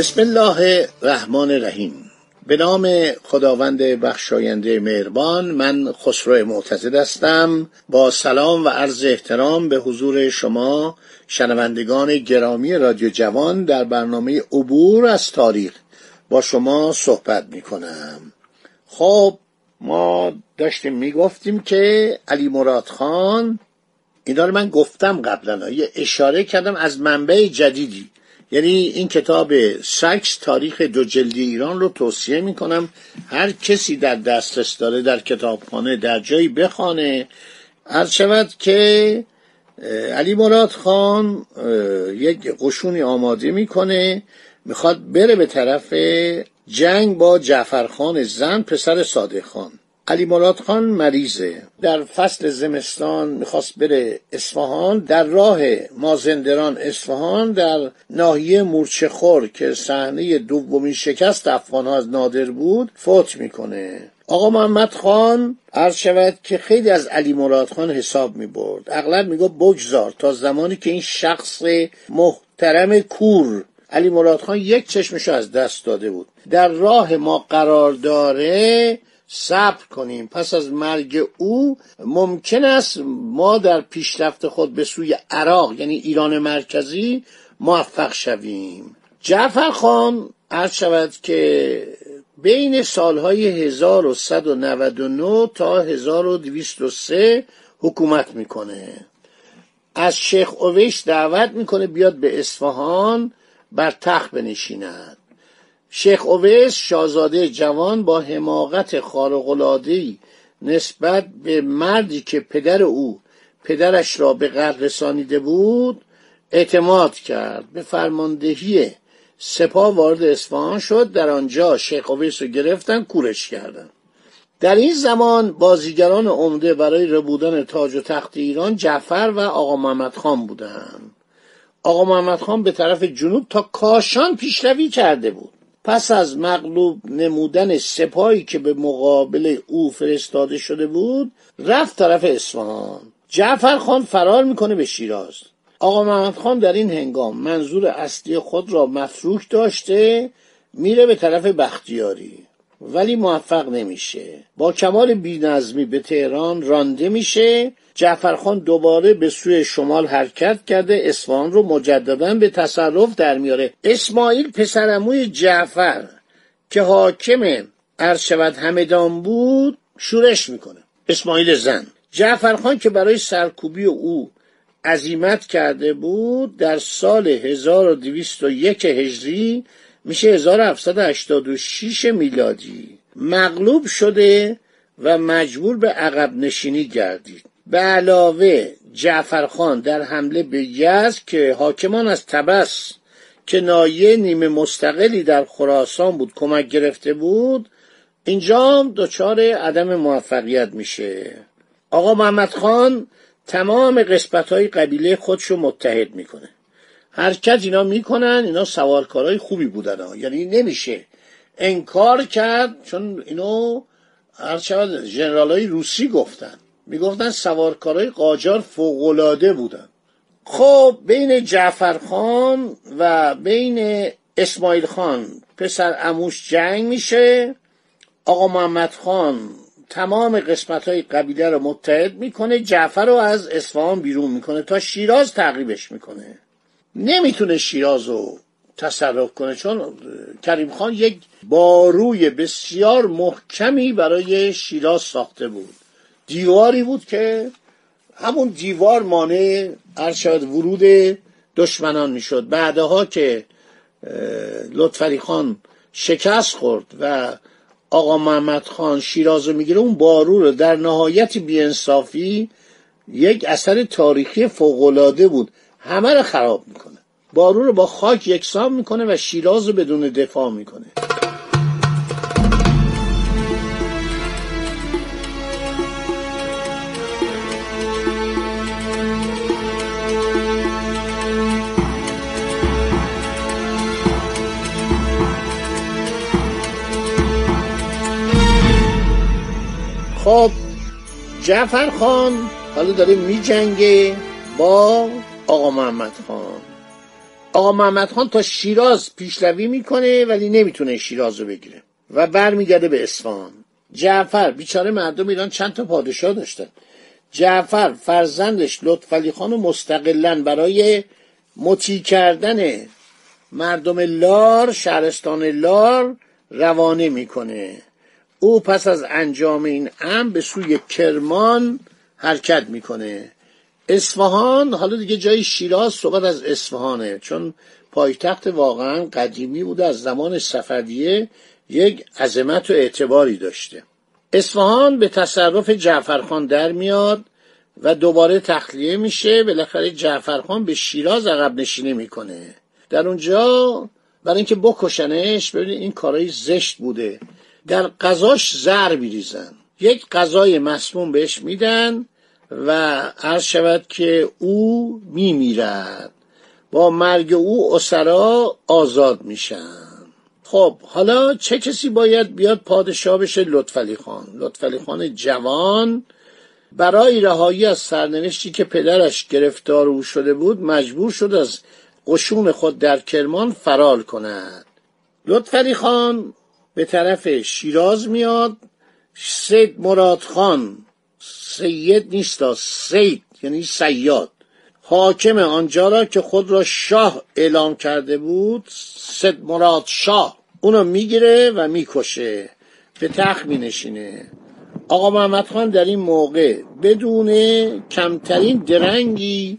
بسم الله الرحمن الرحیم. به نام خداوند بخشاینده مهربان من خسرو معتزد هستم. با سلام و عرض احترام به حضور شما شنوندگان گرامی رادیو جوان در برنامه عبور از تاریخ با شما صحبت می کنم خب ما داشتیم می‌گفتیم که علی مراد خان اینا من گفتم قبلا یه اشاره کردم از منبع جدیدی. یعنی این کتاب سکس تاریخ دو جلدی ایران رو توصیه می‌کنم. هر کسی در دسترس داره در کتابخانه در جایی بخوانه هر شود که علی مراد خان یک قشونی آماده می‌کنه می‌خواد بره به طرف جنگ با جعفرخان زن پسر صادق خان. علی مراد خان مریضه. در فصل زمستان می‌خواست بره اصفهان در راه مازندران اصفهان در ناحیه مورچهخور که صحنه دومین شکست افغانها از نادر بود فوت می‌کنه. آقا محمد خان عرض شود که خیلی از علی مراد خان حساب می برد اغلب میگو بگذار تا زمانی که این شخص محترم کور علی مراد خان یک چشمشو از دست داده بود. در راه ما قرار داره صبر کنیم. پس از مرگ او ممکن است ما در پیشرفت خود به سوی عراق یعنی ایران مرکزی موفق شویم. جعفر خان عرض شود که بین سالهای 1199 تا 1203 حکومت می‌کنه. از شیخ اویش دعوت می‌کنه بیاد به اصفهان بر تخت بنشیند. شیخ اویس شاهزاده جوان با حماقت خارق‌العاده‌ای نسبت به مردی که پدر او پدرش را به قتل رسانیده بود اعتماد کرد. به فرماندهی سپاه وارد اصفهان شد در آنجا شیخ اویس رو گرفتن کورش کردند در این زمان بازیگران عمده برای ربودن تاج و تخت ایران جعفر و آقا محمد خان بودند آقا محمد خان به طرف جنوب تا کاشان پیشروی کرده بود. پس از مغلوب نمودن سپاهی که به مقابل او فرستاده شده بود رفت طرف اصفهان. جعفر خان فرار می‌کنه به شیراز. آقا محمد خان در این هنگام منظور اصلی خود را مفروک داشته میره به طرف بختیاری. ولی موفق نمیشه. با کمال بینظمی به تهران رانده میشه. جعفرخان دوباره به سوی شمال حرکت کرده. اصفهان رو مجددا به تصرف در میاره. اسماعیل پسرموی جعفر که حاکم عرض همدان بود شورش می‌کنه. اسماعیل زن. جعفرخان که برای سرکوبی او عزیمت کرده بود در سال 1201 هجری میشه 1786 میلادی. مغلوب شده و مجبور به عقب نشینی گردید. به علاوه جعفرخان در حمله به یزد که حاکمان از تبس که نایه نیمه مستقلی در خراسان بود کمک گرفته بود اینجا دچار عدم موفقیت میشه. آقا محمد خان تمام قسمت های قبیله خودشو متحد می‌کنه. حرکت اینا می‌کنن اینا سوارکارای خوبی بودن ها. یعنی نمیشه انکار کرد چون اینو هر شود جنرال های روسی گفتن. می‌گفتن سوارکارای قاجار فوقلاده بودن. خب بین جعفر خان و بین اسماعیل خان پسر اموش جنگ میشه. آقا محمد خان تمام قسمت های قبیله رو متحد می‌کنه جعفر رو از اصفهان بیرون می‌کنه تا شیراز تعقیبش می‌کنه. نمی‌تونه شیراز رو تصرف کنه چون کریم خان یک باروی بسیار محکمی برای شیراز ساخته بود. دیواری بود که همون دیوار مانع ارشاد ورود دشمنان می‌شد. بعدها که لطفری خان شکست خورد و آقا محمد خان شیراز رو می‌گیره اون بارو رو در نهایت بیانصافی یک اثر تاریخی فوقالعاده بود. همه رو خراب می‌کنه. بارو رو با خاک یکسان می‌کنه و شیراز رو بدون دفاع می‌کنه. خب جعفر خان حالا داره میجنگه با آقا محمد خان. آقا محمد خان تا شیراز پیشروی می‌کنه ولی نمی‌تونه شیراز رو بگیره. و برمیگرده به اصفهان. جعفر بیچاره مردم ایران چند تا پادشاه داشتن. جعفر فرزندش لطفعلی خان مستقلا برای مطیع کردن مردم لار شهرستان لار روانه می‌کنه. او پس از انجام این امر به سوی کرمان حرکت می‌کنه. اصفهان حالا دیگه جای شیراز صحبت از اصفهانه چون پایتخت واقعا قدیمی بوده از زمان صفویه یک عظمت و اعتباری داشته. اصفهان به تصرف جعفرخان در میاد و دوباره تخلیه میشه بالاخره جعفرخان به شیراز عقب نشینی می‌کنه. در اونجا برای اینکه بکشنش ببینید این کارای زشت بوده. در غذاش زر میریزن. یک غذای مسموم بهش میدن. و عرض شود که او میمیرد. با مرگ او اسرا آزاد میشن. خب حالا چه کسی باید بیاد پادشاه بشه؟ لطفعلی خان. لطفعلی خان جوان برای رهایی از سرنوشتی که پدرش گرفتار او شده بود مجبور شد از قشون خود در کرمان فرار کند. لطفعلی خان به طرف شیراز میاد. سید مراد خان سید نیست سید یعنی سیاد. حاکم آنجا را که خود را شاه اعلام کرده بود سید مراد شاه. اونو می‌گیره و می‌کشه به تخت مینشینه. آقا محمد خان در این موقع بدون کمترین درنگی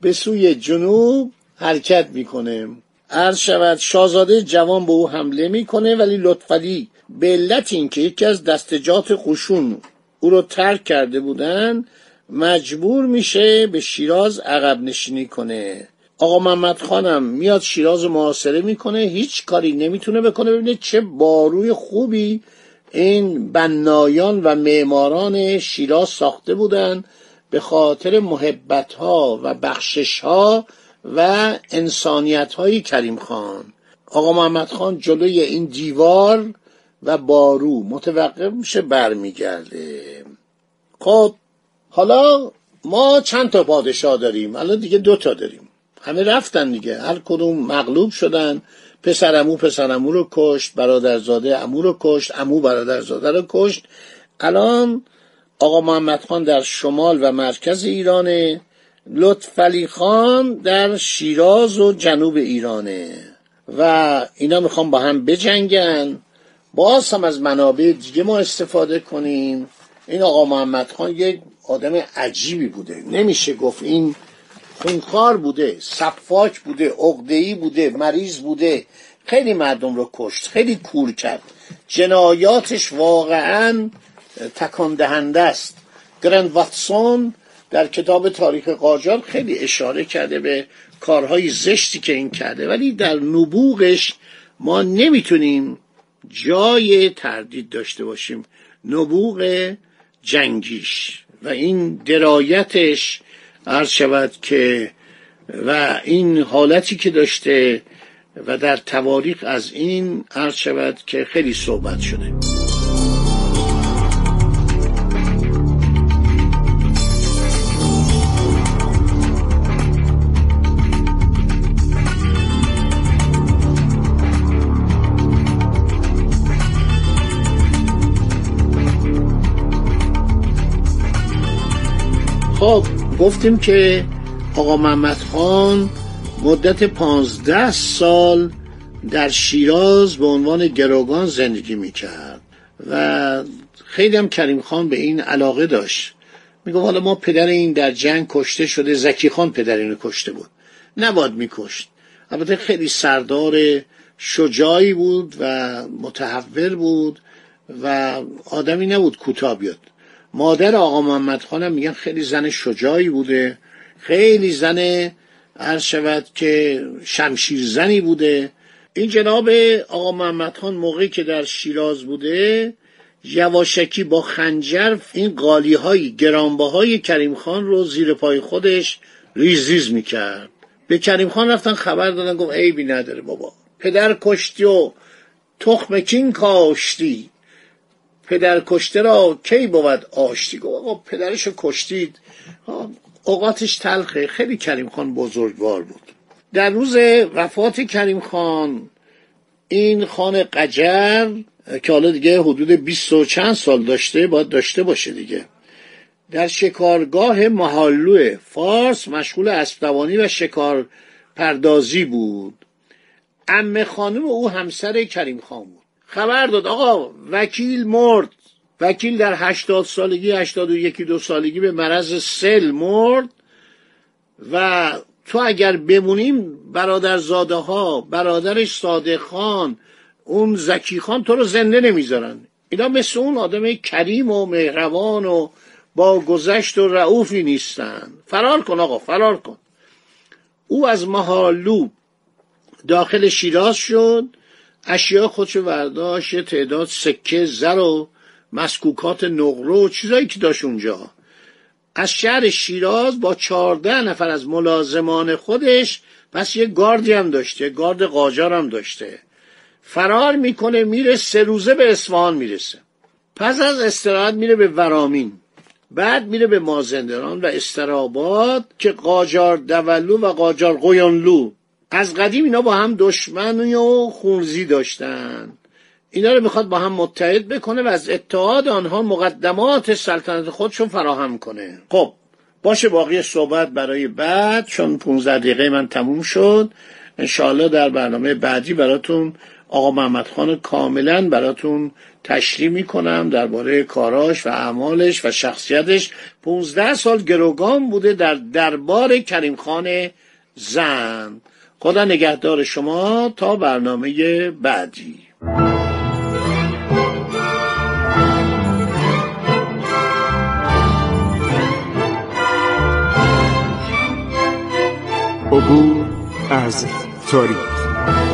به سوی جنوب حرکت می‌کنه. عرض شود شاهزاده جوان به او حمله می‌کنه ولی لطفعلی به علت اینکه یکی از دستجات قشون او رو ترک کرده بودن مجبور میشه به شیراز عقب نشینی کنه. آقا محمد خانم میاد شیراز محاصره می‌کنه هیچ کاری نمی‌تونه بکنه. ببینه چه باروی خوبی این بنایان و معماران شیراز ساخته بودن به خاطر محبت ها و بخشش ها و انسانیت های کریم خان. آقا محمد خان جلوی این دیوار و بارو متوقف میشه برمیگرده. خب حالا ما چند تا پادشاه داریم؟ الان دیگه دو تا داریم. همه رفتن دیگه. هر کدوم مغلوب شدن. پسر امو پسر امو رو کشت برادرزاده امو رو کشت امو برادرزاده رو کشت. الان آقا محمد خان در شمال و مرکز ایرانه. لطفعلی خان در شیراز و جنوب ایرانه. و اینا می‌خوان با هم بجنگن. باز هم از منابع دیگه ما استفاده کنیم. این آقا محمد خان یک آدم عجیبی بوده. نمیشه گفت این خونخوار بوده صفاک بوده عقده‌ای بوده مریض بوده. خیلی مردم رو کشت خیلی کور کرد. جنایاتش واقعا تکان دهنده است. گرند واتسون در کتاب تاریخ قاجار خیلی اشاره کرده به کارهای زشتی که این کرده. ولی در نبوغش ما نمی‌تونیم جای تردید داشته باشیم. نبوغ جنگیش و این درایتش عرض شود که و این حالتی که داشته و در تواریخ از این عرض شود که خیلی صحبت شده. خب گفتیم که آقا محمد خان مدت پانزده سال در شیراز به عنوان گروگان زندگی می‌کرد و خیلی هم کریم خان به این علاقه داشت. میگه حالا ما پدر این در جنگ کشته شده زکی خان پدر اینو کشته بود. نباید میکشت. البته خیلی سردار شجاعی بود و متحول بود و آدمی نبود کوتاه بیاد. مادر آقا محمد خانم میگن خیلی زن شجاعی بوده. خیلی زن عرض شود که شمشیرزنی بوده. این جناب آقا محمد خان موقعی که در شیراز بوده یواشکی با خنجر این قالی های گرانبه های کریم خان رو زیر پای خودش ریز می‌کرد. به کریم خان رفتن خبر دادن گفت عیبی نداره بابا. پدر کشتی و تخم کین کاشتی. پدر کشته را کی بود آشتی گفت؟ آقا پدرشو کشتید. اوقاتش تلخه. خیلی کریم خان بزرگوار بود. در روز وفات کریم خان این خان قجر که حالا دیگه حدود بیست و چند سال داشته باید داشته باشه دیگه. در شکارگاه محالو فارس مشغول اسبدوانی و شکار پردازی بود. ام خانم او همسر کریم خان بود. خبر داد آقا وکیل مرد. وکیل در هشتاد سالگی هشتاد و یکی دو سالگی به مرض سل مرد. و تو اگر بمونیم برادر زاده ها برادرش صادق خان اون زکی خان تو رو زنده نمی‌ذارن. اینا مثل اون آدم کریم و مهربان و با گذشت و رعوفی نیستن. فرار کن آقا فرار کن. او از محالو داخل شیراز شد. اشیاء خودشو برداشت تعداد سکه زر و مسکوکات نقره و چیزایی که داشت اونجا. از شهر شیراز با چهارده نفر از ملازمان خودش پس یه گاردی هم داشته گارد قاجار هم داشته. فرار می‌کنه میره سه روزه به اصفهان می‌رسه. پس از استراحت میره به ورامین. بعد میره به مازندران و استراباد که قاجار دولو و قاجار قیانلو از قدیم اینا با هم دشمنی و خونزی داشتن. اینا رو می‌خواد با هم متحد بکنه و از اتحاد آنها مقدمات سلطنت خودشون فراهم کنه. خب باشه باقی صحبت برای بعد چون 15 دقیقه من تموم شد. انشاءالله در برنامه بعدی براتون آقا محمد خان کاملا براتون تشریح می‌کنم درباره کاراش و اعمالش و شخصیتش. 15 سال گروگان بوده در دربار کریم خان زن. خدا نگهدار شما تا برنامه بعدی. عبور از تاریخ.